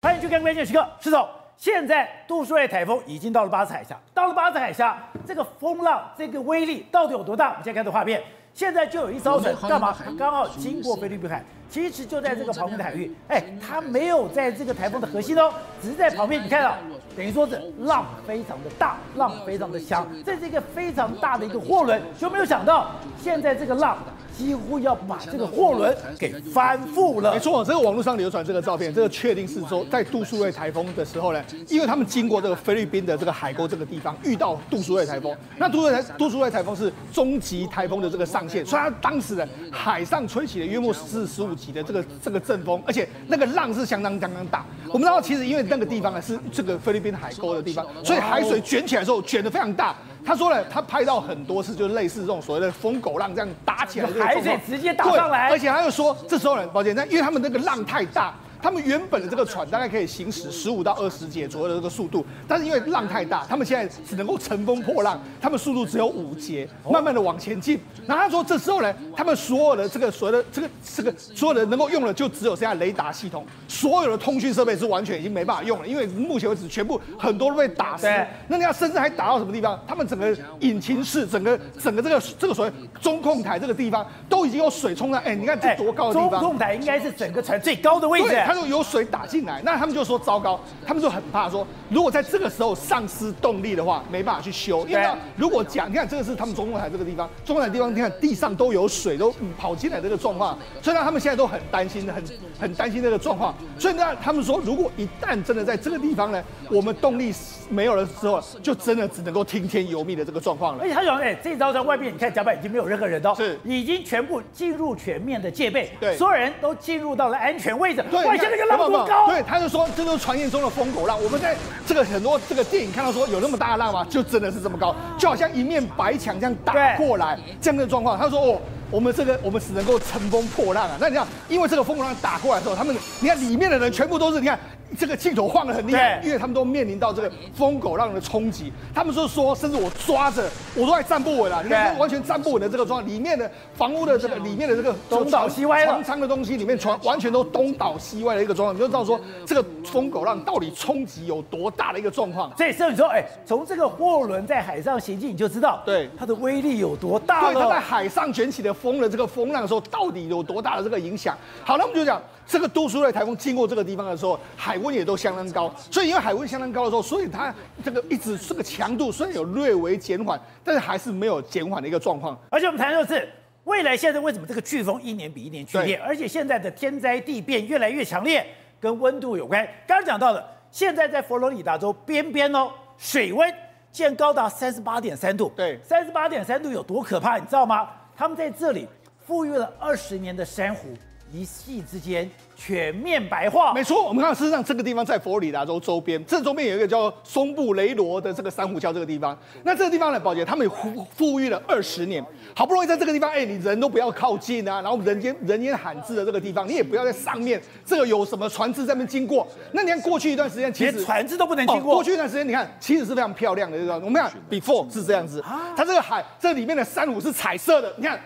欢迎去看关键时刻，施总，现在杜苏芮台风已经到了巴士海峡，到了巴士海峡，这个风浪这个威力到底有多大？我们先看这画面，现在就有一艘船干嘛？刚好经过菲律宾海，其实就在这个旁边的海域，哎，它没有在这个台风的核心哦，只是在旁边。你看到，等于说是浪非常的大，浪非常的强，这是一个非常大的一个货轮，就没有想到现在这个浪。几乎要把这个货轮给翻覆了。没错，这个网络上流传这个照片，这个确定是说在杜苏芮台风的时候呢，因为他们经过这个菲律宾的这个海沟这个地方，遇到杜苏芮台风。那杜苏芮杜苏芮台风是中级台风的这个上限，所以它当时呢海上吹起了约莫十四、十五级的这个这个阵风，而且那个浪是相当相当大。我们知道，其实因为那个地方呢是这个菲律宾海沟的地方，所以海水卷起来的时候卷得非常大。他说了，他拍到很多次，就是类似这种所谓的疯狗浪这样打起来，海水直接打上来，而且他又说，这时候呢，抱歉，那因为他们那个浪太大。他们原本的这个船大概可以行驶十五到二十节左右的这个速度，但是因为浪太大，他们现在只能够乘风破浪，他们速度只有五节，慢慢的往前进。然后他说，这时候呢，他们所有的这个所有的这个这个所有的能够用的就只有现在雷达系统，所有的通讯设备是完全已经没办法用了，因为目前为止全部很多都被打死。那你要甚至还打到什么地方？他们整个引擎室、整个整个这个这个所谓中控台这个地方都已经有水冲了。哎，你看这多高的地方？中控台应该是整个船最高的位置。它就有水打进来，那他们就说糟糕，他们就很怕说，如果在这个时候丧失动力的话，没办法去修。因为如果讲，你看这个是他们中控台这个地方，中控台地方，你看地上都有水，都跑进来这个状况，所以呢，他们现在都很担心，很很担心这个状况。所以呢，他们说，如果一旦真的在这个地方呢，我们动力没有了之后，就真的只能够听天由命的这个状况了。而且他讲，哎，这招在外面，你看甲板已经没有任何人了，是已经全部进入全面的戒备，对，所有人都进入到了安全位置。对，外线那个浪。多高？对，他就说这就是传言中的疯狗浪。我们在这个很多这个电影看到说有那么大的浪吗？就真的是这么高，就好像一面白墙这样打过来这样的状况。他说哦，我们这个我们只能够乘风破浪啊。那你看，因为这个风浪打过来的时候，他们你看里面的人全部都是你看。这个镜头晃得很厉害，因为他们都面临到这个风狗浪的冲击。他们是说，甚至我抓着我都还站不稳了，你看完全站不稳的这个状态，里面的房屋的这个里面的这个东倒西歪，船舱的东西里面全完全都东倒西歪的一个状况，你就知道说这个风狗浪到底冲击有多大的一个状况。所以，所以你说，哎，从这个货轮在海上行进，你就知道对它的威力有多大了。对，它在海上卷起的风的这个风浪的时候，到底有多大的这个影响？好，那我们就讲。这个杜苏芮台风经过这个地方的时候，海温也都相当高，所以因为海温相当高的时候，所以它这个一直这个强度虽然有略微减缓，但是还是没有减缓的一个状况。而且我们谈的是未来现在为什么这个飓风一年比一年剧烈，而且现在的天灾地变越来越强烈，跟温度有关。刚刚讲到的，现在在佛罗里达州边边哦，水温竟然高达三十八点三度，对，三十八点三度有多可怕，你知道吗？他们在这里富育了二十年的珊瑚。一夕之间全面白化，没错。我们看，事实上这个地方在佛罗里达州周边，这周边有一个叫松布雷罗的这个珊瑚礁，这个地方。那这个地方呢，宝杰他们富富裕了二十年，好不容易在这个地方，哎，你人都不要靠近啊，然后人间人烟罕至的这个地方，你也不要在上面，这个有什么船只在那边经过？那你看过去一段时间，其实连船只都不能经过。过去一段时间，你看其实是非常漂亮的，这个我们看 before 是这样子，它这个海这里面的珊瑚是彩色的，你看。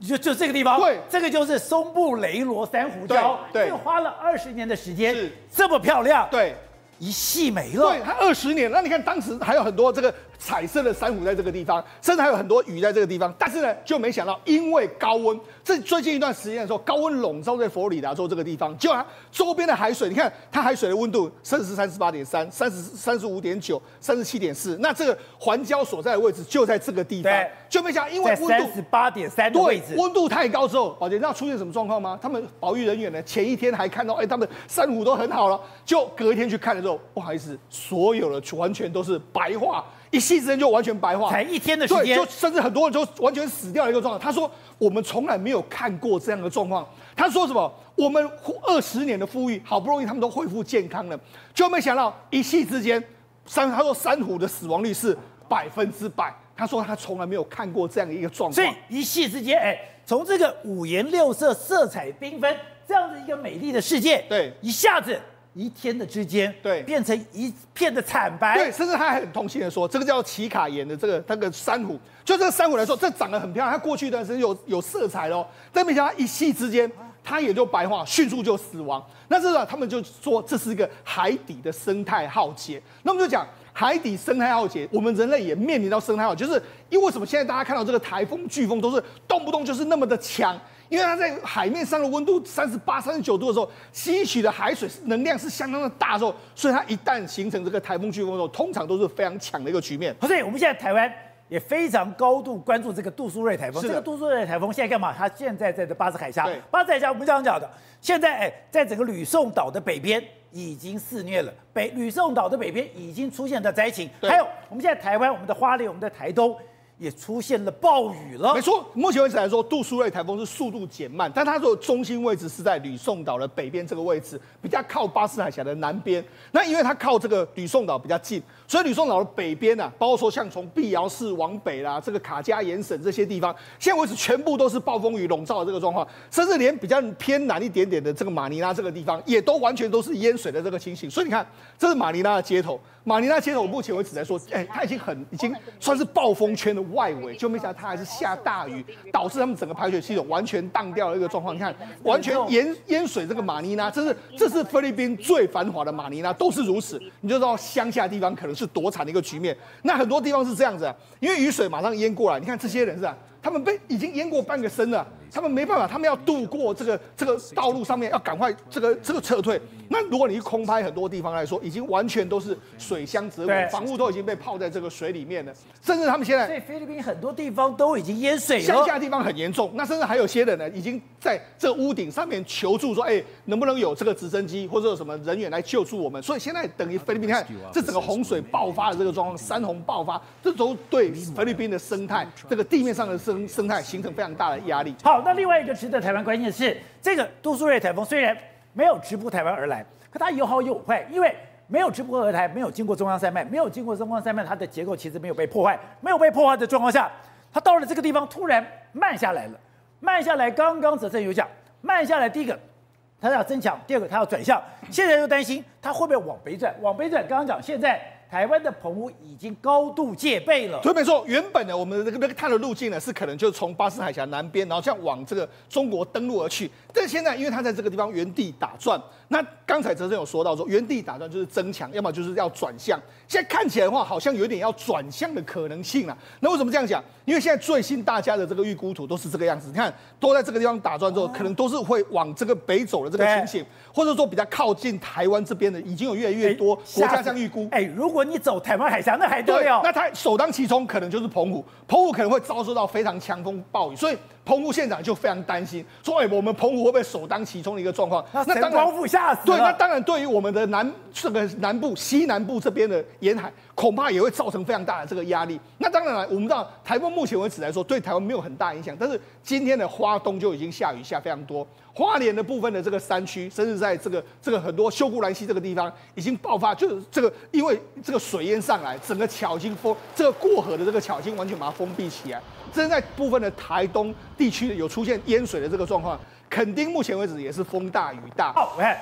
就就这个地方，对，这个就是松布雷罗珊瑚礁，对，就花了二十年的时间，是。这么漂亮，对，一系没了，对，它二十年，那你看当时还有很多这个。彩色的珊瑚在这个地方，甚至还有很多鱼在这个地方，但是呢，就没想到因为高温，这最近一段时间的时候，高温笼罩在佛罗里达州这个地方，就它周边的海水，你看它海水的温度摄氏三十八点三、三十三十五点九、三十七点四，那这个环礁所在的位置就在这个地方，就没想到因为温度三十八点三的位置，温度太高之后，宝杰，你知道出现什么状况吗？他们保育人员呢，前一天还看到，哎，他们珊瑚都很好了，就隔一天去看的时候，不好意思，所有的完全都是白化。一夕之间就完全白化，才一天的时间，就甚至很多人就完全死掉的一个状况。他说：“我们从来没有看过这样的状况。”他说什么？我们二十年的富裕，好不容易他们都恢复健康了，就没想到一夕之间，珊他说珊瑚的死亡率是百分之百。他说他从来没有看过这样的一个状况。所以一夕之间，哎，从这个五颜六色、色彩缤纷这样的一个美丽的世界，对，一下子。一天的之间，对，变成一片的惨白。对，甚至他还很痛心的说，这个叫奇卡岩的这个那个珊瑚，就这个珊瑚来说，这长得很漂亮，它过去一段时间有有色彩喽，但没想到一夕之间，它也就白化，迅速就死亡。那这个他们就说这是一个海底的生态浩劫。那我们就讲海底生态浩劫，我们人类也面临到生态浩劫，就是因为为什么现在大家看到这个台风、飓风都是动不动就是那么的强？因为它在海面上的温度三十八、三十九度的时候，吸取的海水能量是相当的大的时候，所以它一旦形成这个台风、飓风的时候，通常都是非常强的一个局面。不是我们现在台湾。也非常高度关注这个杜苏芮台风。这个杜苏芮台风现在干嘛？它现在在这巴士海峡。巴士海峡我们这样讲的，现在哎，在整个吕宋岛的北边已经肆虐了。北吕宋岛的北边已经出现的灾情。还有我们现在台湾、我们的花莲、我们的台东。也出现了暴雨了。没错，目前为止来说，杜苏芮台风是速度减慢，但它的中心位置是在吕宋岛的北边这个位置，比较靠巴士海峡的南边。那因为它靠这个吕宋岛比较近，所以吕宋岛的北边呢、啊，包括说像从碧瑶市往北啦，这个卡加延省这些地方，现在为止全部都是暴风雨笼罩的这个状况，甚至连比较偏南一点点的这个马尼拉这个地方，也都完全都是淹水的这个情形。所以你看，这是马尼拉的街头。马尼拉街头目前为止来说，哎、欸，它已经很已经算是暴风圈的外围，就没想到它还是下大雨，导致他们整个排水系统完全荡掉了一个状况。你看，完全淹淹水这个马尼拉，这是这是菲律宾最繁华的马尼拉，都是如此。你就知道乡下地方可能是多惨的一个局面。那很多地方是这样子，因为雨水马上淹过来，你看这些人是吧？他们被已经淹过半个身了。他们没办法，他们要渡过这个这个道路上面，要赶快这个这个撤退。那如果你去空拍很多地方来说，已经完全都是水箱泽国，房屋都已经被泡在这个水里面了。甚至他们现在，所以菲律宾很多地方都已经淹水了，乡下地方很严重。那甚至还有些人呢，已经在这屋顶上面求助说，哎，能不能有这个直升机或者有什么人员来救助我们？所以现在等于菲律宾看这整个洪水爆发的这个状况，山洪爆发，这都对菲律宾的生态，这个地面上的生生态形成非常大的压力。好，那另外一个值得台湾关心的是，这个杜苏芮台风虽然没有直扑台湾而来，可它有好有坏，因为没有直扑俄台，没有经过中央山脉，没有经过中央山脉，它的结构其实没有被破坏，没有被破坏的状况下，它到了这个地方突然慢下来了，慢下来，刚刚哲正有讲，慢下来，第一个它要增强，第二个它要转向，现在又担心它会不会往北转，往北转，刚刚讲现在。台湾的澎湖已经高度戒备了。对，没错。原本呢，我们的那个探的路径呢，是可能就是从巴士海峡南边，然后这样往这个中国登陆而去。但现在，因为它在这个地方原地打转，那刚才哲正有说到说，原地打转就是增强，要么就是要转向。现在看起来的话，好像有点要转向的可能性了。那为什么这样讲？因为现在最新大家的这个预估图都是这个样子。你看，都在这个地方打转之后，可能都是会往这个北走的这个情形，或者说比较靠近台湾这边的，已经有越来越多国家这样预估。哎，如果你走台湾海峡，那还得了？那它首当其冲可能就是澎湖，澎湖可能会遭受到非常强风暴雨，所以澎湖县长就非常担心，说：“哎，我们澎湖会不会首当其冲的一个状况？”那当光复吓死了。对，那当然对于我们的南这个南部、西南部这边的沿海，恐怕也会造成非常大的这个压力。那当然了，我们知道台风目前为止来说，对台湾没有很大影响，但是今天的花东就已经下雨下非常多。花莲的部分的这个山区，甚至在这个这个很多秀姑峦溪这个地方，已经爆发，就是这个因为这个水淹上来，整个桥已经封，这个过河的这个桥已经完全把它封闭起来。正在部分的台东地区有出现淹水的这个状况，垦丁目前为止也是风大雨大。好，我看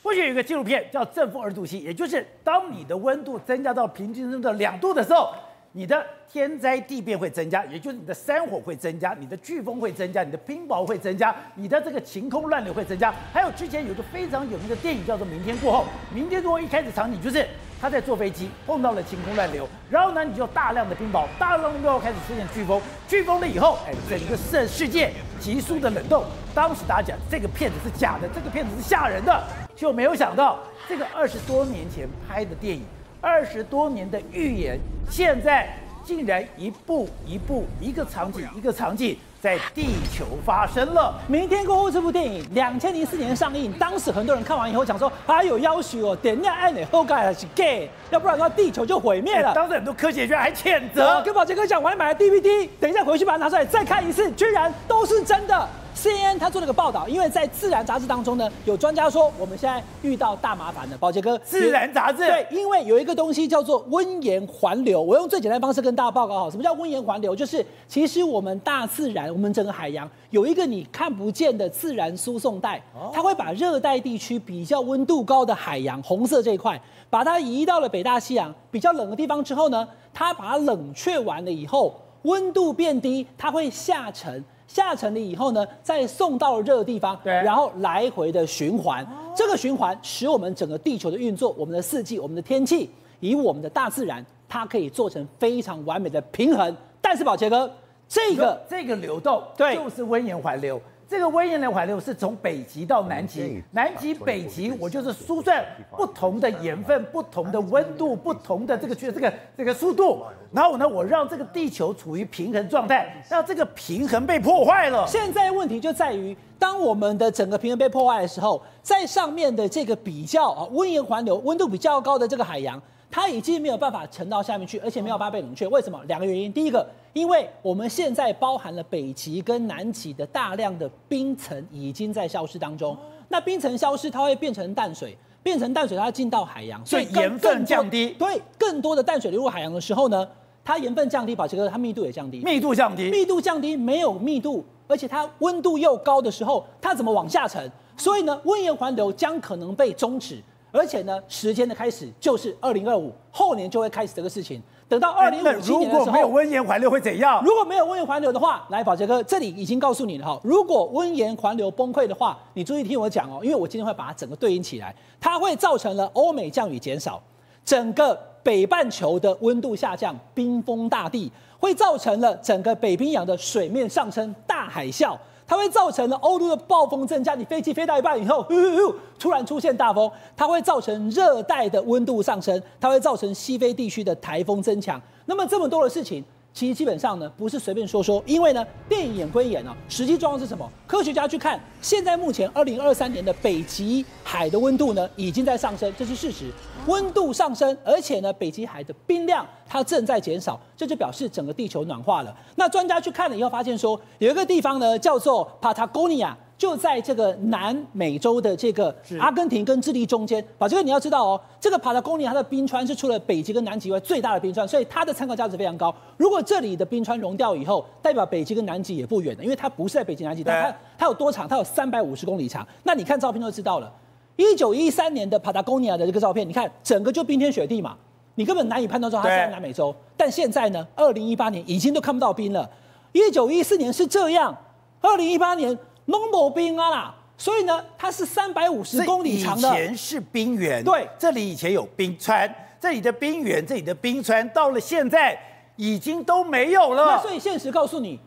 过去有一个纪录片叫《正负二度 C》，也就是当你的温度增加到平均温度两度的时候。你的天灾地变会增加，也就是你的山火会增加，你的飓风会增加，你的冰雹会增加，你的这个晴空乱流会增加。还有之前有一个非常有名的电影叫做《明天过后》，明天过后一开始场景就是他在坐飞机碰到了晴空乱流，然后呢你就大量的冰雹，大量的冰雹开始出现飓风，飓风了以后，哎，整个世世界急速的冷冻。当时大家讲这个片子是假的，这个片子是吓人的，就没有想到这个二十多年前拍的电影。二十多年的预言，现在竟然一步一步，一个场景一个场景，在地球发生了。明天过后这部电影，两千零四年上映，当时很多人看完以后讲说，还有要求哦，点亮爱你后盖还是 gay，要不然的话地球就毁灭了。当时很多科学家还谴责。跟宝杰哥讲，我还买了 DVD，等一下回去把它拿出来再看一次，居然都是真的。CNN 他做了个报道，因为在《自然》杂志当中呢，有专家说我们现在遇到大麻烦了。宝杰哥，《自然》杂志对，因为有一个东西叫做温盐环流。我用最简单的方式跟大家报告哈，什么叫温盐环流？就是其实我们大自然，我们整个海洋有一个你看不见的自然输送带，它会把热带地区比较温度高的海洋，红色这一块，把它移到了北大西洋比较冷的地方之后呢，它把它冷却完了以后，温度变低，它会下沉。下沉了以后呢，再送到热的地方，对，然后来回的循环，这个循环使我们整个地球的运作，我们的四季，我们的天气，以我们的大自然，它可以做成非常完美的平衡。但是宝杰哥，这个这个流动，对，就是温盐环流。这个温盐的环流是从北极到南极，南极、北极，我就是输算不同的盐分、不同的温度、不同的这个这个这个速度，然后呢，我让这个地球处于平衡状态，让这个平衡被破坏了。现在问题就在于，当我们的整个平衡被破坏的时候，在上面的这个比较啊温盐环流温度比较高的这个海洋。它已经没有办法沉到下面去，而且没有办法被冷却。为什么？两个原因。第一个，因为我们现在包含了北极跟南极的大量的冰层已经在消失当中。那冰层消失，它会变成淡水，变成淡水，它进到海洋，所以盐分降低。对，更多的淡水流入海洋的时候呢，它盐分降低，保持哥，它密度也降低。密度降低，密度降低，没有密度，而且它温度又高的时候，它怎么往下沉？所以呢，温盐环流将可能被终止。而且呢，时间的开始就是二零二五，后年就会开始这个事情。等到二零五七年的时候，如果没有温盐环流会怎样？如果没有温盐环流的话，来，宝杰哥，这里已经告诉你了哈。如果温盐环流崩溃的话，你注意听我讲哦，因为我今天会把它整个对应起来，它会造成了欧美降雨减少，整个北半球的温度下降，冰封大地，会造成了整个北冰洋的水面上升，大海啸。它会造成了欧洲的暴风增加，你飞机飞到一半以后，呼呼呼，突然出现大风，它会造成热带的温度上升，它会造成西非地区的台风增强。那么这么多的事情。其实基本上呢，不是随便说说，因为呢，电影演归演啊，实际状况是什么？科学家去看，现在目前二零二三年的北极海的温度呢，已经在上升，这是事实。温度上升，而且呢，北极海的冰量它正在减少，这就表示整个地球暖化了。那专家去看了以后，发现说，有一个地方呢，叫做 Patagonia。就在这个南美洲的这个阿根廷跟智利中间，把这个你要知道哦，这个帕拉哥尼亚它的冰川是除了北极跟南极以外最大的冰川，所以它的参考价值非常高。如果这里的冰川融掉以后，代表北极跟南极也不远的，因为它不是在北极南极，但它它有多长？它有三百五十公里长。那你看照片就知道了。一九一三年的帕塔哥尼亚的这个照片，你看整个就冰天雪地嘛，你根本难以判断说它是在南美洲。但现在呢，二零一八年已经都看不到冰了。一九一四年是这样，二零一八年。拢无冰啊啦，所以呢，它是三百五十公里长的。以前是冰原，对，这里以前有冰川，这里的冰原，这里的冰川，到了现在已经都没有了。那所以现实告诉你，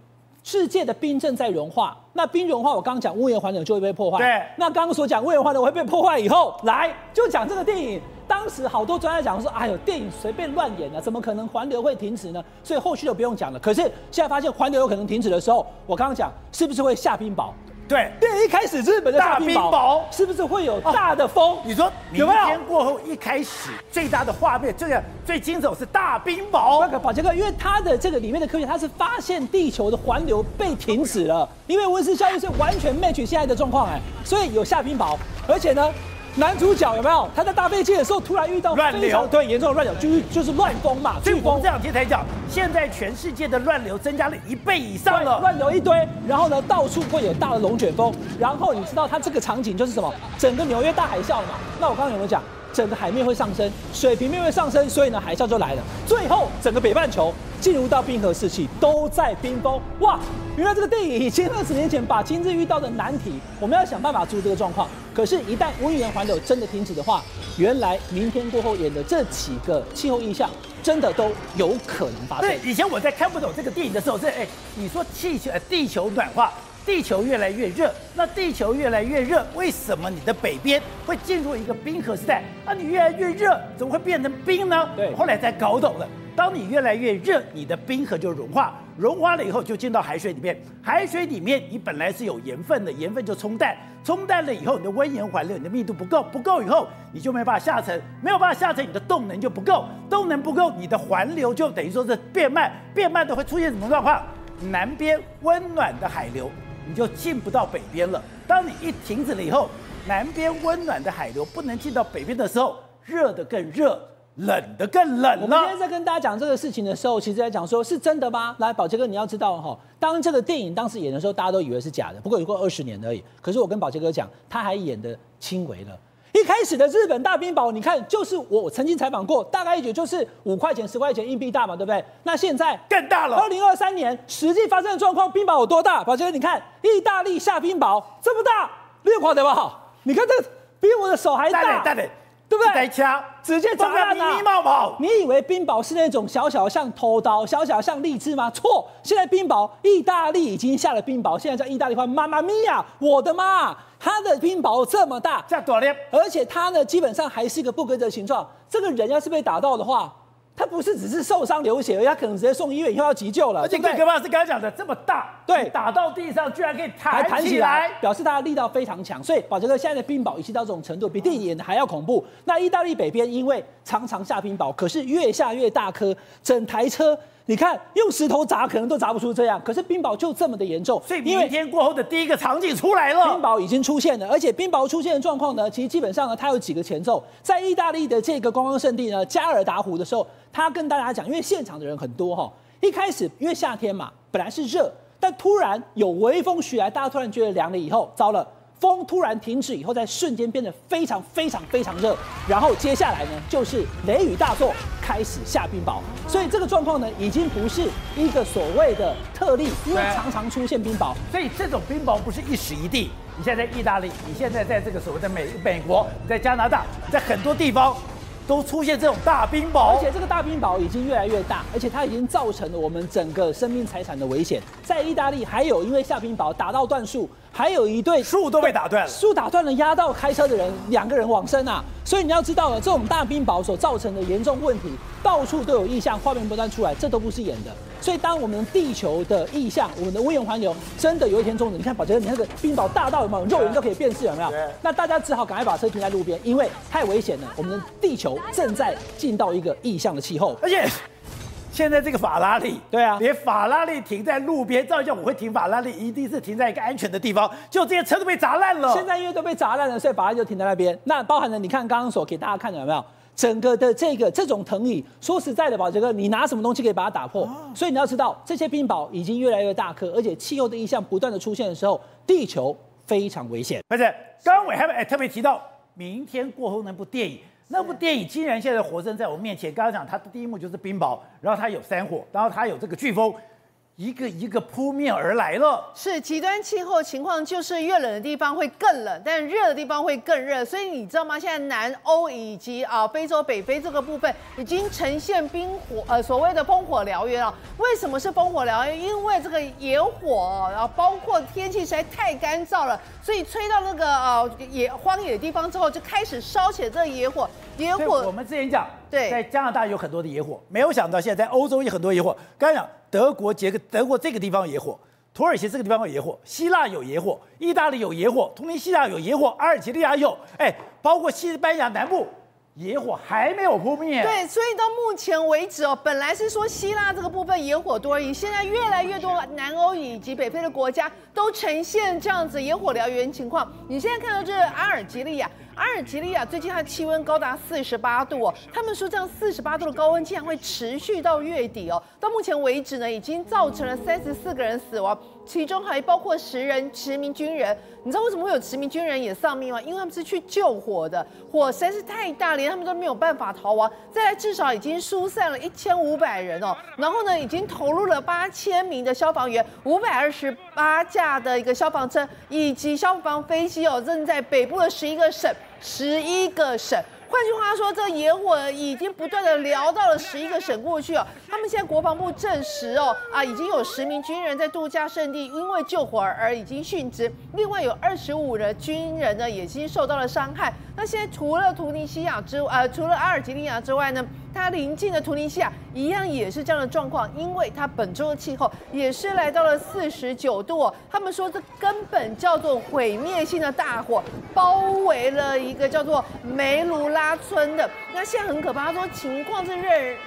世界的冰正在融化。那冰融化，我刚刚讲温盐环流就会被破坏。对，那刚刚所讲温盐环流会被破坏以后，来就讲这个电影。当时好多专家讲说，哎呦，电影随便乱演啊，怎么可能环流会停止呢？所以后续就不用讲了。可是现在发现环流有可能停止的时候，我刚刚讲是不是会下冰雹？对，对，一开始日本的大冰雹是不是会有大的风？你说有没有？明天过后一开始最大的画面，这个最惊悚是大冰雹。那个宝杰哥，因为他的这个里面的科学，他是发现地球的环流被停止了，因为温室效应是完全 match 现在的状况哎，所以有下冰雹，而且呢。男主角有没有？他在搭飞机的时候突然遇到乱流，对，严重的乱流，就是就是乱风嘛。所以我们这两天才讲，现在全世界的乱流增加了一倍以上了，乱流一堆，然后呢，到处会有大的龙卷风，然后你知道它这个场景就是什么？整个纽约大海啸嘛。那我刚刚有没有讲？整个海面会上升，水平面会上升，所以呢，海啸就来了。最后，整个北半球进入到冰河时期，都在冰封。哇，原来这个电影已经二十年前把今日遇到的难题，我们要想办法出这个状况。可是，一旦温源环流真的停止的话，原来明天过后演的这几个气候异象，真的都有可能发生。对，以前我在看不懂这个电影的时候，是哎，你说气球，地球暖化。地球越来越热，那地球越来越热，为什么你的北边会进入一个冰河时代？啊，你越来越热，怎么会变成冰呢？对，后来才搞懂了。当你越来越热，你的冰河就融化，融化了以后就进到海水里面，海水里面你本来是有盐分的，盐分就冲淡，冲淡了以后，你的温盐环流，你的密度不够，不够以后你就没办法下沉，没有办法下沉，你的动能就不够，动能不够，你的环流就等于说是变慢，变慢的会出现什么状况？南边温暖的海流。你就进不到北边了。当你一停止了以后，南边温暖的海流不能进到北边的时候，热的更热，冷的更冷了。我们今天在跟大家讲这个事情的时候，其实在讲说是真的吗？来，宝杰哥，你要知道哈，当这个电影当时演的时候，大家都以为是假的，不过有过二十年而已。可是我跟宝杰哥讲，他还演的轻微了。一开始的日本大冰雹，你看就是我曾经采访过，大概也就是五块钱、十块钱硬币大嘛，对不对？那现在更大了。二零二三年实际发生的状况，冰雹有多大？宝杰哥，你看意大利下冰雹这么大，六块对吧？你看这比我的手还大。对不对？直接砸烂了。你以为冰雹是那种小小像偷刀、小小像荔枝吗？错，现在冰雹，意大利已经下了冰雹，现在在意大利话，妈妈咪呀，我的妈！它的冰雹这么大，这样多，而且它呢，基本上还是一个不规则形状。这个人要是被打到的话，他不是只是受伤流血，而他可能直接送医院，以后要急救了。而且更可怕是刚刚讲的这么大，对，打到地上居然可以弹弹起来，表示他的力道非常强。所以保杰哥现在的冰雹已经到这种程度，比电影演的还要恐怖。那意大利北边因为常常下冰雹，可是越下越大颗，整台车。你看，用石头砸可能都砸不出这样，可是冰雹就这么的严重。所以明天过后的第一个场景出来了，冰雹已经出现了，而且冰雹出现的状况呢，其实基本上呢，它有几个前奏。在意大利的这个观光胜地呢，加尔达湖的时候，他跟大家讲，因为现场的人很多哈，一开始因为夏天嘛，本来是热，但突然有微风徐来，大家突然觉得凉了以后，糟了。风突然停止以后，在瞬间变得非常非常非常热，然后接下来呢，就是雷雨大作，开始下冰雹。所以这个状况呢，已经不是一个所谓的特例，因为常常出现冰雹。所以这种冰雹不是一时一地。你现在在意大利，你现在在这个所谓的美美国，在加拿大，在很多地方。都出现这种大冰雹，而且这个大冰雹已经越来越大，而且它已经造成了我们整个生命财产的危险。在意大利，还有因为下冰雹打到断树，还有一对树都被打断了，树打断了，压到开车的人，两个人往生啊！所以你要知道了，这种大冰雹所造成的严重问题，到处都有异象，画面不断出来，这都不是演的。所以当我们地球的异象，我们的温源环流真的有一天终止，你看宝杰，你那个冰雹大到有没有肉眼都可以辨识，有没有？那大家只好赶快把车停在路边，因为太危险了。我们的地球正在进到一个异象的气候，而且现在这个法拉利，对啊，连法拉利停在路边，照理讲我会停法拉利，一定是停在一个安全的地方，就这些车都被砸烂了。现在因为都被砸烂了，所以法拉利就停在那边。那包含了你看刚刚所给大家看的有没有？整个的这个这种藤椅，说实在的，宝杰哥，你拿什么东西可以把它打破？所以你要知道，这些冰雹已经越来越大颗，而且气候的异象不断的出现的时候，地球非常危险。不是，刚刚我还还特别提到明天过后那部电影，那部电影竟然现在活生在我面前。刚刚讲它的第一幕就是冰雹，然后它有山火，然后它有这个飓风。一个一个扑面而来了，是极端气候情况，就是越冷的地方会更冷，但热的地方会更热。所以你知道吗？现在南欧以及啊非洲北非这个部分已经呈现冰火，呃所谓的烽火燎原了。为什么是烽火燎原？因为这个野火，然后包括天气实在太干燥了，所以吹到那个呃野荒野的地方之后，就开始烧起这个野火。野火，我们之前讲，对，在加拿大有很多的野火，没有想到现在在欧洲有很多野火。刚刚讲。德国、捷克、德国这个地方有野火，土耳其这个地方有野火，希腊有野火，意大利有野火，突尼西亚有野火，阿尔及利亚有，哎，包括西班牙南部野火还没有扑灭。对，所以到目前为止哦，本来是说希腊这个部分野火多而已，现在越来越多南欧以及北非的国家都呈现这样子野火燎原情况。你现在看到这阿尔及利亚。阿尔及利亚最近它的气温高达四十八度哦，他们说这样四十八度的高温竟然会持续到月底哦。到目前为止呢，已经造成了三十四个人死亡，其中还包括十人十名军人。你知道为什么会有十名军人也丧命吗？因为他们是去救火的，火实在是太大，连他们都没有办法逃亡。再来，至少已经疏散了一千五百人哦。然后呢，已经投入了八千名的消防员，五百二十八架的一个消防车以及消防飞机哦，正在北部的十一个省。十一个省，换句话说，这野火已经不断的燎到了十一个省过去哦。他们现在国防部证实哦，啊，已经有十名军人在度假胜地因为救火而已经殉职，另外有二十五人军人呢，也已经受到了伤害。那现在除了图尼西亚之呃，除了阿尔及利亚之外呢，它临近的图尼西亚一样也是这样的状况，因为它本周的气候也是来到了四十九度哦。他们说这根本叫做毁灭性的大火，包围了一个叫做梅卢拉村的。那现在很可怕，他说情况是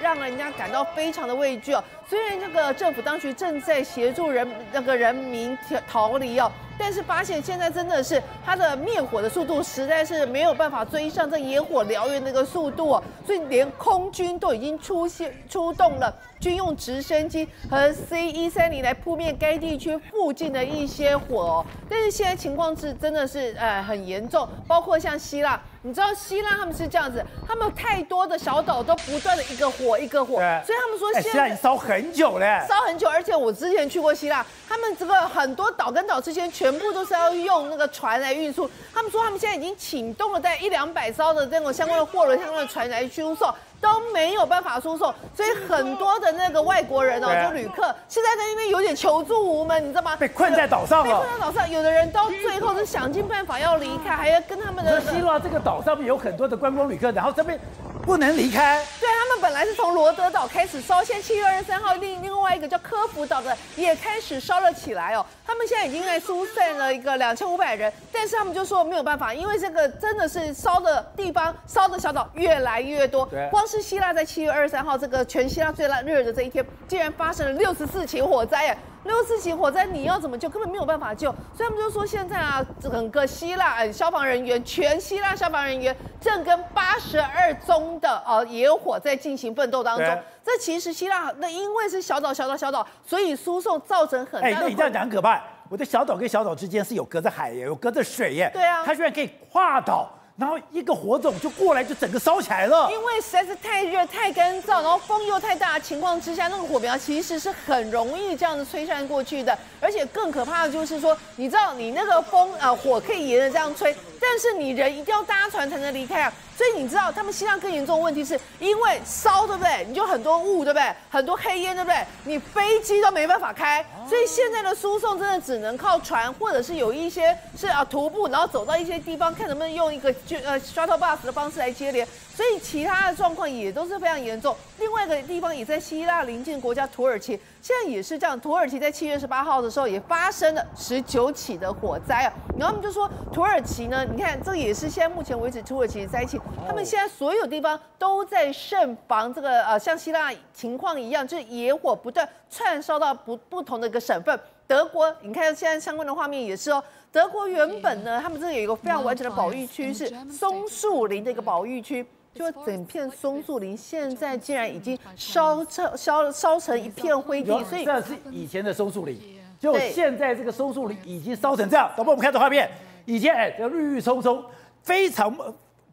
让让人家感到非常的畏惧哦。虽然这个政府当局正在协助人那个人民逃逃离哦。但是发现现在真的是他的灭火的速度实在是没有办法追上这野火燎原那个速度哦，所以连空军都已经出现出动了军用直升机和 C 一三零来扑灭该地区附近的一些火哦。但是现在情况是真的是呃很严重，包括像希腊。你知道希腊他们是这样子，他们太多的小岛都不断的一个火一个火，所以他们说现在希腊烧很久嘞，烧很久，而且我之前去过希腊，他们这个很多岛跟岛之间全部都是要用那个船来运输，他们说他们现在已经启动了在一两百艘的这种相关的货轮、相关的船来输送。都没有办法输送，所以很多的那个外国人哦，就旅客现在在那边有点求助无门，你知道吗？被困在岛上了。被困在岛上，有的人到最后是想尽办法要离开，还要跟他们的。希腊这个岛上面有很多的观光旅客，然后这边不能离开。对，他们本来是从罗德岛开始烧，现在七月二十三号另另外一个叫科孚岛的也开始烧了起来哦。他们现在已经在疏散了一个两千五百人，但是他们就说没有办法，因为这个真的是烧的地方烧的小岛越来越多，光是希腊在七月。二十三号，这个全希腊最热的这一天，竟然发生了六十四起火灾！哎，六十四型火灾，你要怎么救？根本没有办法救。所以他们就说，现在啊，整个希腊消防人员，全希腊消防人员正跟八十二宗的呃野火在进行奋斗当中。这其实希腊那因为是小岛，小岛，小岛，所以输送造成很大的。哎，那你这样讲很可怕。我的小岛跟小岛之间是有隔着海耶，有隔着水耶。对啊，它居然可以跨岛。然后一个火种就过来，就整个烧起来了。因为实在是太热、太干燥，然后风又太大的情况之下，那个火苗其实是很容易这样子吹散过去的。而且更可怕的就是说，你知道你那个风啊火可以沿着这样吹，但是你人一定要搭船才能离开啊。所以你知道他们西藏更严重的问题是因为烧，对不对？你就很多雾，对不对？很多黑烟，对不对？你飞机都没办法开，所以现在的输送真的只能靠船，或者是有一些是啊徒步，然后走到一些地方，看能不能用一个就呃 shuttle bus 的方式来接连。所以其他的状况也都是非常严重。另外一个地方也在希腊邻近国家土耳其，现在也是这样。土耳其在七月十八号的时候也发生了十九起的火灾啊。然后他们就说土耳其呢，你看这也是现在目前为止土耳其的灾情，他们现在所有地方都在慎防这个呃像希腊情况一样，就是野火不断窜烧到不不同的一个省份。德国，你看现在相关的画面也是哦。德国原本呢，他们这里有一个非常完整的保育区，是松树林的一个保育区。就整片松树林，现在竟然已经烧成烧烧成一片灰烬，所以这是以前的松树林，就现在这个松树林已经烧成这样。导播，我们看这画面，以前哎，这郁郁葱葱，非常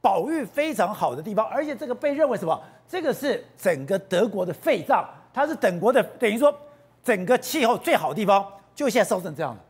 保育非常好的地方，而且这个被认为什么？这个是整个德国的肺脏，它是等国的，等于说整个气候最好的地方，就现在烧成这样了。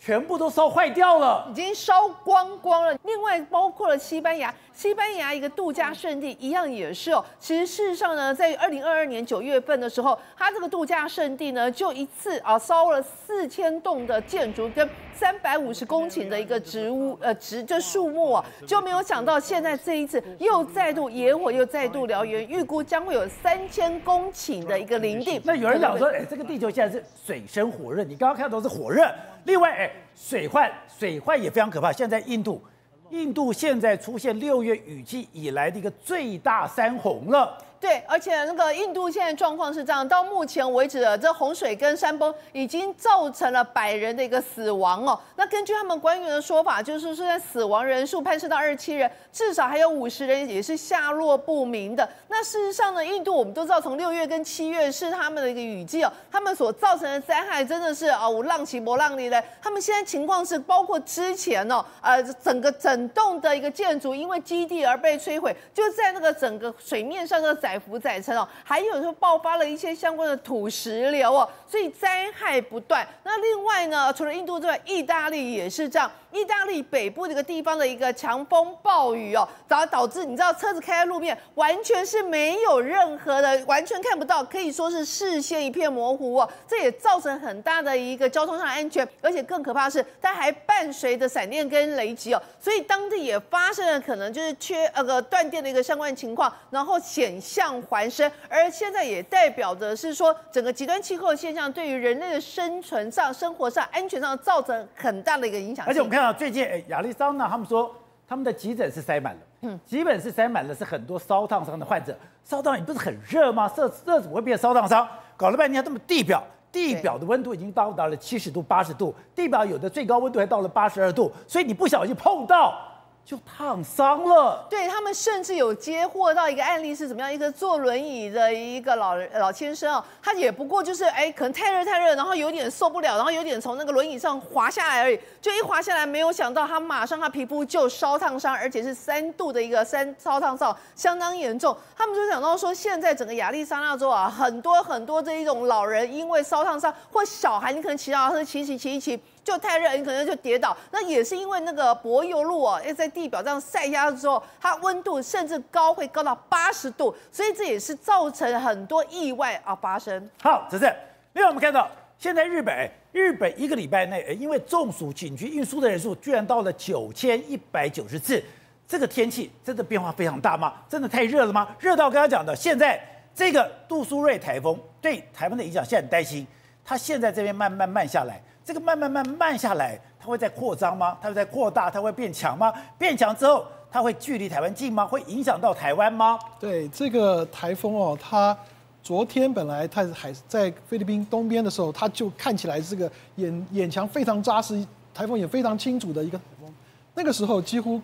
全部都烧坏掉了，已经烧光光了。另外，包括了西班牙，西班牙一个度假胜地一样也是哦。其实事实上呢，在二零二二年九月份的时候，它这个度假胜地呢，就一次啊烧了四千栋的建筑跟三百五十公顷的一个植物呃植这树木啊，就没有想到现在这一次又再度野火又再度燎原，预估将会有三千公顷的一个林地。那有人讲说，哎，这个地球现在是水深火热，你刚刚看到是火热。另外，哎，水患，水患也非常可怕。现在印度，印度现在出现六月雨季以来的一个最大山洪了。对，而且那个印度现在状况是这样，到目前为止这洪水跟山崩已经造成了百人的一个死亡哦。那根据他们官员的说法，就是说在死亡人数攀升到二十七人，至少还有五十人也是下落不明的。那事实上呢，印度我们都知道，从六月跟七月是他们的一个雨季哦，他们所造成的灾害真的是啊，无浪起波浪里的。他们现在情况是，包括之前哦，呃，整个整栋的一个建筑因为基地而被摧毁，就在那个整个水面上的灾。载浮载沉哦，还有说爆发了一些相关的土石流哦，所以灾害不断。那另外呢，除了印度之外，意大利也是这样。意大利北部这个地方的一个强风暴雨哦，导导致你知道车子开在路面完全是没有任何的，完全看不到，可以说是视线一片模糊哦。这也造成很大的一个交通上的安全，而且更可怕的是，它还伴随着闪电跟雷击哦，所以当地也发生了可能就是缺那个断电的一个相关情况，然后险象环生。而现在也代表着是说，整个极端气候现象对于人类的生存上、生活上、安全上造成很大的一个影响。而且我们看。那最近，哎，亚利桑那他们说他们的急诊室塞满了，嗯，急诊是塞满了，是很多烧烫伤的患者。烧烫，你不是很热吗？热热怎么会变烧烫伤？搞了半天，这么地表地表的温度已经到达了七十度、八十度，地表有的最高温度还到了八十二度，所以你不小心碰到就烫伤了。对，他们甚至有接获到一个案例是怎么样？一个坐轮椅的一个老人老先生啊，他也不过就是哎，可能太热太热，然后有点受不了，然后有点从那个轮椅上滑下来而已。就一滑下来，没有想到他马上他皮肤就烧烫伤，而且是三度的一个三烧烫伤，相当严重。他们就想到说，现在整个亚利桑那州啊，很多很多这一种老人因为烧烫伤，或小孩你可能骑到车骑骑骑一骑。就太热，你可能就跌倒。那也是因为那个柏油路哦，要在地表这样晒压之后，它温度甚至高，会高到八十度，所以这也是造成很多意外啊发生。好，这是。另外我们看到，现在日本，日本一个礼拜内，因为中暑紧急运输的人数居然到了九千一百九十次。这个天气真的变化非常大吗？真的太热了吗？热到刚刚讲的，现在这个杜苏芮台风对台湾的影响，现在很担心。它现在这边慢慢慢下来。这个慢慢慢慢下来，它会再扩张吗？它会再扩大？它会变强吗？变强之后，它会距离台湾近吗？会影响到台湾吗？对，这个台风哦，它昨天本来它还在菲律宾东边的时候，它就看起来这个眼眼墙非常扎实，台风也非常清楚的一个台风。那个时候几乎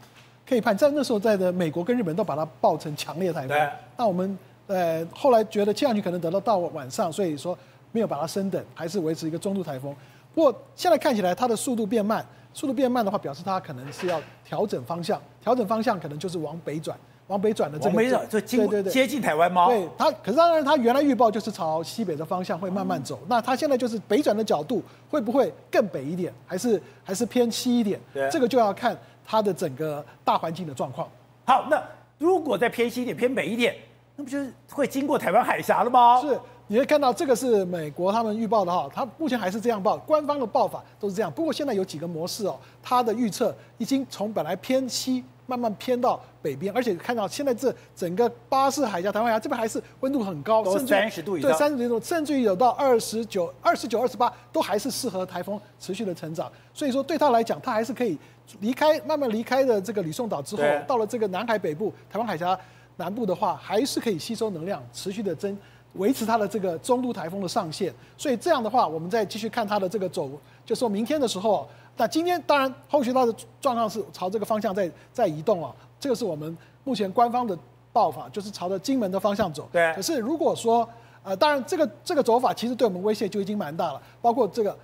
可以判，在那时候在的美国跟日本都把它报成强烈台风。那我们呃后来觉得气象局可能得到到晚上，所以说没有把它升等，还是维持一个中度台风。不过现在看起来，它的速度变慢，速度变慢的话，表示它可能是要调整方向，调整方向可能就是往北转，往北转的这个。往北转，就对对对，接近台湾吗？对，它可是当然，它原来预报就是朝西北的方向会慢慢走，嗯、那它现在就是北转的角度会不会更北一点，还是还是偏西一点？对，这个就要看它的整个大环境的状况。好，那如果再偏西一点、偏北一点，那不就是会经过台湾海峡了吗？是。你会看到这个是美国他们预报的哈，它目前还是这样报，官方的报法都是这样。不过现在有几个模式哦，它的预测已经从本来偏西慢慢偏到北边，而且看到现在这整个巴士海峡、台湾海峡这边还是温度很高，甚至三十度以上，对，三十度，甚至于有到二十九、二十九、二十八，都还是适合台风持续的成长。所以说对他来讲，他还是可以离开，慢慢离开的这个吕宋岛之后，到了这个南海北部、台湾海峡南部的话，还是可以吸收能量，持续的增。维持它的这个中度台风的上限，所以这样的话，我们再继续看它的这个走，就说明天的时候，那今天当然后续它的状况是朝这个方向在在移动啊，这个是我们目前官方的报法，就是朝着金门的方向走。对。可是如果说，呃，当然这个这个走法其实对我们威胁就已经蛮大了，包括这个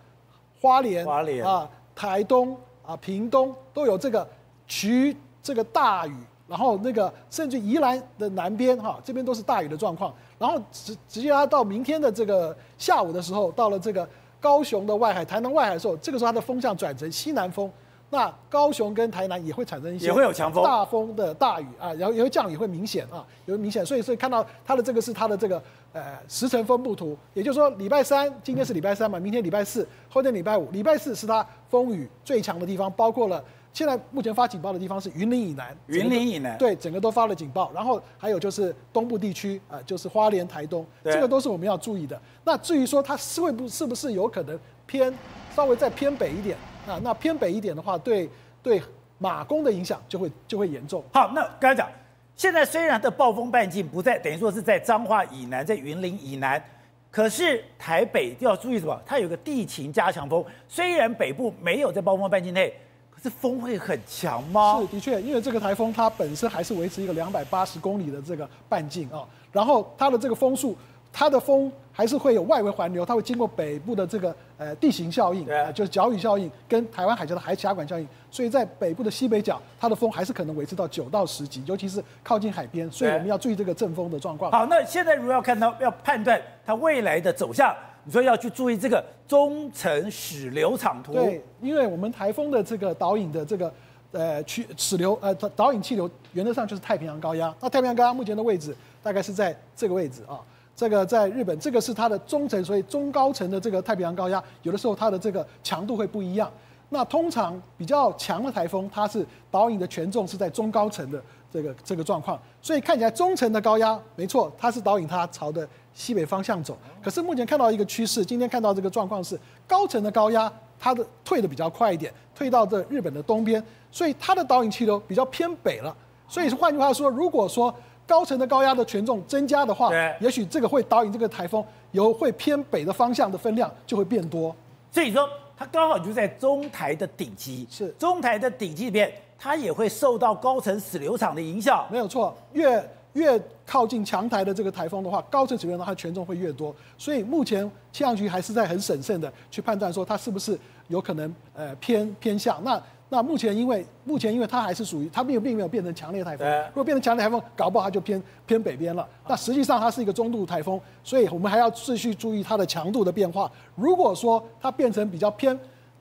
花莲、花莲啊、台东啊、屏东都有这个渠这个大雨。然后那个甚至宜兰的南边哈，这边都是大雨的状况。然后直直接它到明天的这个下午的时候，到了这个高雄的外海、台南外海的时候，这个时候它的风向转成西南风，那高雄跟台南也会产生一些也会有强风、大风的大雨啊，然后也会降雨会明显啊，也会明显。所以所以看到它的这个是它的这个呃时程分布图，也就是说礼拜三今天是礼拜三嘛，明天礼拜四，后天礼拜五，礼拜四是它风雨最强的地方，包括了。现在目前发警报的地方是云林以南，云林以南对，整个都发了警报。然后还有就是东部地区啊、呃，就是花莲、台东，这个都是我们要注意的。那至于说它是会不是不是有可能偏稍微再偏北一点啊？那偏北一点的话，对对马公的影响就会就会严重。好，那刚才讲，现在虽然的暴风半径不在，等于说是在彰化以南，在云林以南，可是台北要注意什么？它有个地勤加强风，虽然北部没有在暴风半径内。这风会很强吗？是的确，因为这个台风它本身还是维持一个两百八十公里的这个半径啊，然后它的这个风速，它的风还是会有外围环流，它会经过北部的这个呃地形效应，对，就是角雨效应跟台湾海峡的海峡管效应，所以在北部的西北角，它的风还是可能维持到九到十级，尤其是靠近海边，所以我们要注意这个阵风的状况。好，那现在如果要看到要判断它未来的走向。你说要去注意这个中层矢流场图，对，因为我们台风的这个导引的这个呃去矢流呃导引气流原则上就是太平洋高压。那太平洋高压目前的位置大概是在这个位置啊，这个在日本，这个是它的中层，所以中高层的这个太平洋高压，有的时候它的这个强度会不一样。那通常比较强的台风，它是导引的权重是在中高层的这个这个状况，所以看起来中层的高压没错，它是导引它朝的。西北方向走，可是目前看到一个趋势，今天看到这个状况是高层的高压，它的退的比较快一点，退到这日本的东边，所以它的导引气流比较偏北了。所以换句话说，如果说高层的高压的权重增加的话，也许这个会导引这个台风由会偏北的方向的分量就会变多。所以说它刚好就在中台的顶级，是中台的顶级里面。它也会受到高层死流场的影响。没有错，越越靠近强台的这个台风的话，高层水流场它权重会越多。所以目前气象局还是在很审慎的去判断说它是不是有可能呃偏偏向那。那目前因为目前因为它还是属于它并并没有变成强烈台风，如果变成强烈台风，搞不好它就偏偏北边了。那实际上它是一个中度台风，所以我们还要继续注意它的强度的变化。如果说它变成比较偏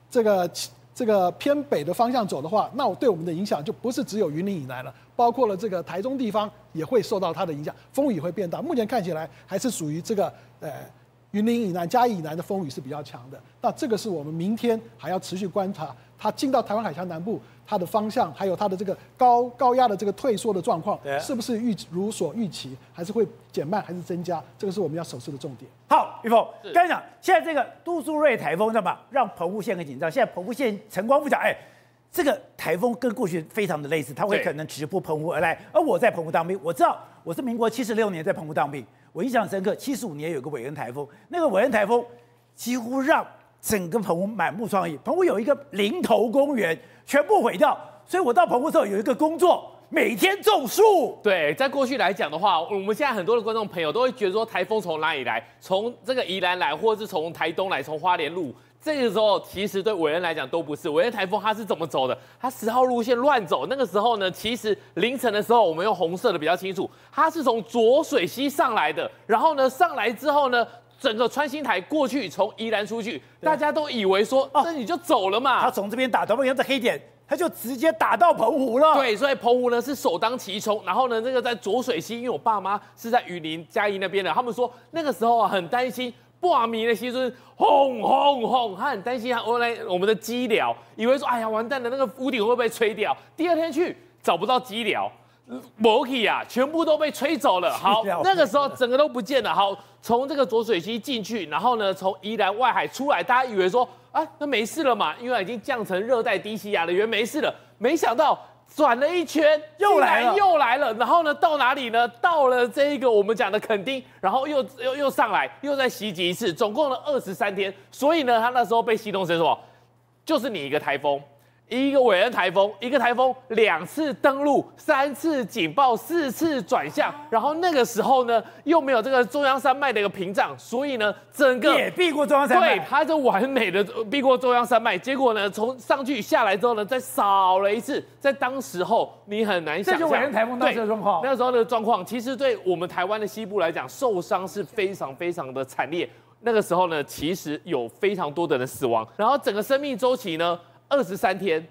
这个这个偏北的方向走的话，那我对我们的影响就不是只有云林以南了，包括了这个台中地方也会受到它的影响，风雨会变大。目前看起来还是属于这个呃。云林以南、嘉义以南的风雨是比较强的，那这个是我们明天还要持续观察它进到台湾海峡南部，它的方向还有它的这个高高压的这个退缩的状况，是不是预如所预期，还是会减慢，还是增加？这个是我们要守视的重点。好，玉凤，刚才讲现在这个杜苏芮台风知道吗？让澎湖县很紧张。现在澎湖县晨光复讲，哎，这个台风跟过去非常的类似，它会可能直扑澎湖而来。而我在澎湖当兵，我知道我是民国七十六年在澎湖当兵。我印象深刻，七十五年有个韦恩台风，那个韦恩台风几乎让整个澎湖满目疮痍。澎湖有一个林头公园，全部毁掉。所以我到澎湖之后有一个工作，每天种树。对，在过去来讲的话，我们现在很多的观众朋友都会觉得说，台风从哪里来？从这个宜兰来，或者是从台东来，从花莲路。这个时候其实对韦恩来讲都不是，韦恩台风它是怎么走的？它十号路线乱走。那个时候呢，其实凌晨的时候我们用红色的比较清楚，它是从浊水溪上来的。然后呢，上来之后呢，整个穿心台过去，从宜兰出去，大家都以为说，那你就走了嘛。他从这边打，到，不然这黑点，他就直接打到澎湖了。对，所以澎湖呢是首当其冲。然后呢，这个在浊水溪，因为我爸妈是在云林嘉义那边的，他们说那个时候啊很担心。挂名的时阵，轰轰轰，他很担心他我来我们的机寮，以为说哎呀完蛋了，那个屋顶会不会吹掉？第二天去找不到机寮，摩去啊，全部都被吹走了。好，那个时候整个都不见了。好，从这个浊水溪进去，然后呢，从宜兰外海出来，大家以为说啊，那没事了嘛，因为已经降成热带低气压了，以为没事了，没想到。转了一圈，又来了，又来了，然后呢，到哪里呢？到了这一个我们讲的垦丁，然后又又又上来，又再袭击一次，总共了二十三天。所以呢，他那时候被戏弄成什么？就是你一个台风。一个韦恩台风，一个台风两次登陆，三次警报，四次转向，然后那个时候呢，又没有这个中央山脉的一个屏障，所以呢，整个也避过中央山脉，对，它就完美的避过中央山脉。结果呢，从上去下来之后呢，再扫了一次，在当时候你很难想象，这就韦恩台风当时的状况。那个时候的状况，其实对我们台湾的西部来讲，受伤是非常非常的惨烈。那个时候呢，其实有非常多的人死亡，然后整个生命周期呢。二十三天，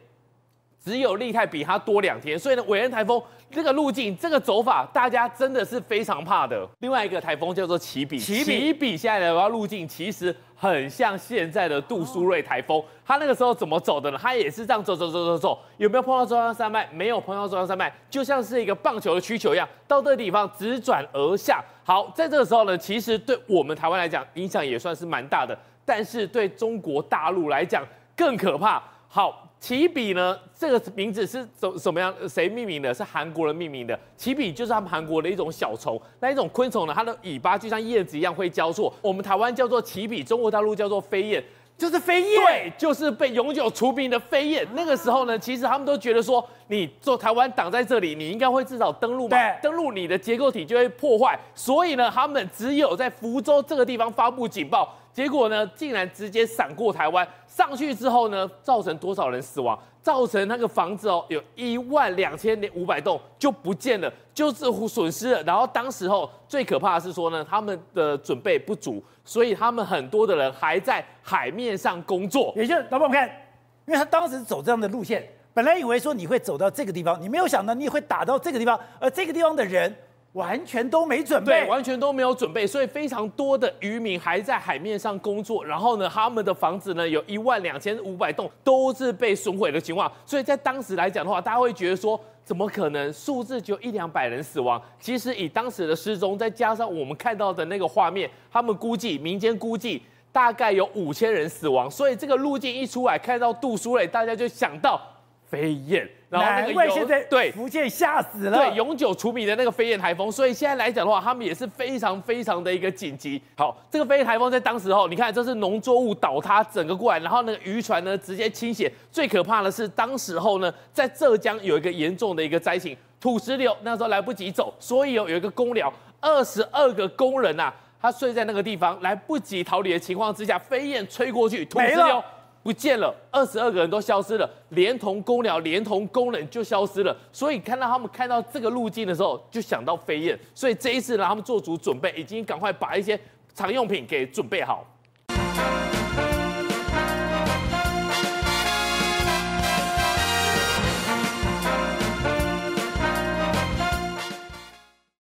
只有利泰比它多两天，所以呢，韦恩台风这个路径、这个走法，大家真的是非常怕的。另外一个台风叫做奇比，奇比，比现在的路径其实很像现在的杜苏芮台风，它那个时候怎么走的呢？它也是这样走走走走走，有没有碰到中央山脉？没有碰到中央山脉，就像是一个棒球的曲球一样，到这个地方直转而下。好，在这个时候呢，其实对我们台湾来讲影响也算是蛮大的，但是对中国大陆来讲更可怕。好，起笔呢？这个名字是怎什么样？谁命名的？是韩国人命名的。起笔就是他们韩国的一种小虫，那一种昆虫呢？它的尾巴就像叶子一样会交错。我们台湾叫做起笔，中国大陆叫做飞燕，就是飞燕。对，就是被永久除名的飞燕。那个时候呢，其实他们都觉得说，你做台湾挡在这里，你应该会至少登陆嘛？登陆你的结构体就会破坏。所以呢，他们只有在福州这个地方发布警报。结果呢，竟然直接闪过台湾，上去之后呢，造成多少人死亡？造成那个房子哦，有一万两千五百栋就不见了，就是损失了。然后当时候最可怕的是说呢，他们的准备不足，所以他们很多的人还在海面上工作。也就是老板，我们看，因为他当时走这样的路线，本来以为说你会走到这个地方，你没有想到你也会打到这个地方，而这个地方的人。完全都没准备，对，完全都没有准备，所以非常多的渔民还在海面上工作，然后呢，他们的房子呢有一万两千五百栋都是被损毁的情况，所以在当时来讲的话，大家会觉得说，怎么可能数字就一两百人死亡？其实以当时的失踪，再加上我们看到的那个画面，他们估计民间估计大概有五千人死亡，所以这个路径一出来，看到杜苏芮，大家就想到。飞燕，然后那个现在对福建吓死了。对，永久除名的那个飞燕台风，所以现在来讲的话，他们也是非常非常的一个紧急。好，这个飞燕台风在当时候，你看这是农作物倒塌整个过来，然后那个渔船呢直接倾斜。最可怕的是当时候呢，在浙江有一个严重的一个灾情，土石流，那时候来不及走，所以有有一个工寮，二十二个工人呐、啊，他睡在那个地方，来不及逃离的情况之下，飞燕吹过去，土石流。不见了，二十二个人都消失了，连同公鸟，连同工人就消失了。所以看到他们看到这个路径的时候，就想到飞燕。所以这一次呢，他们做足准备，已经赶快把一些常用品给准备好。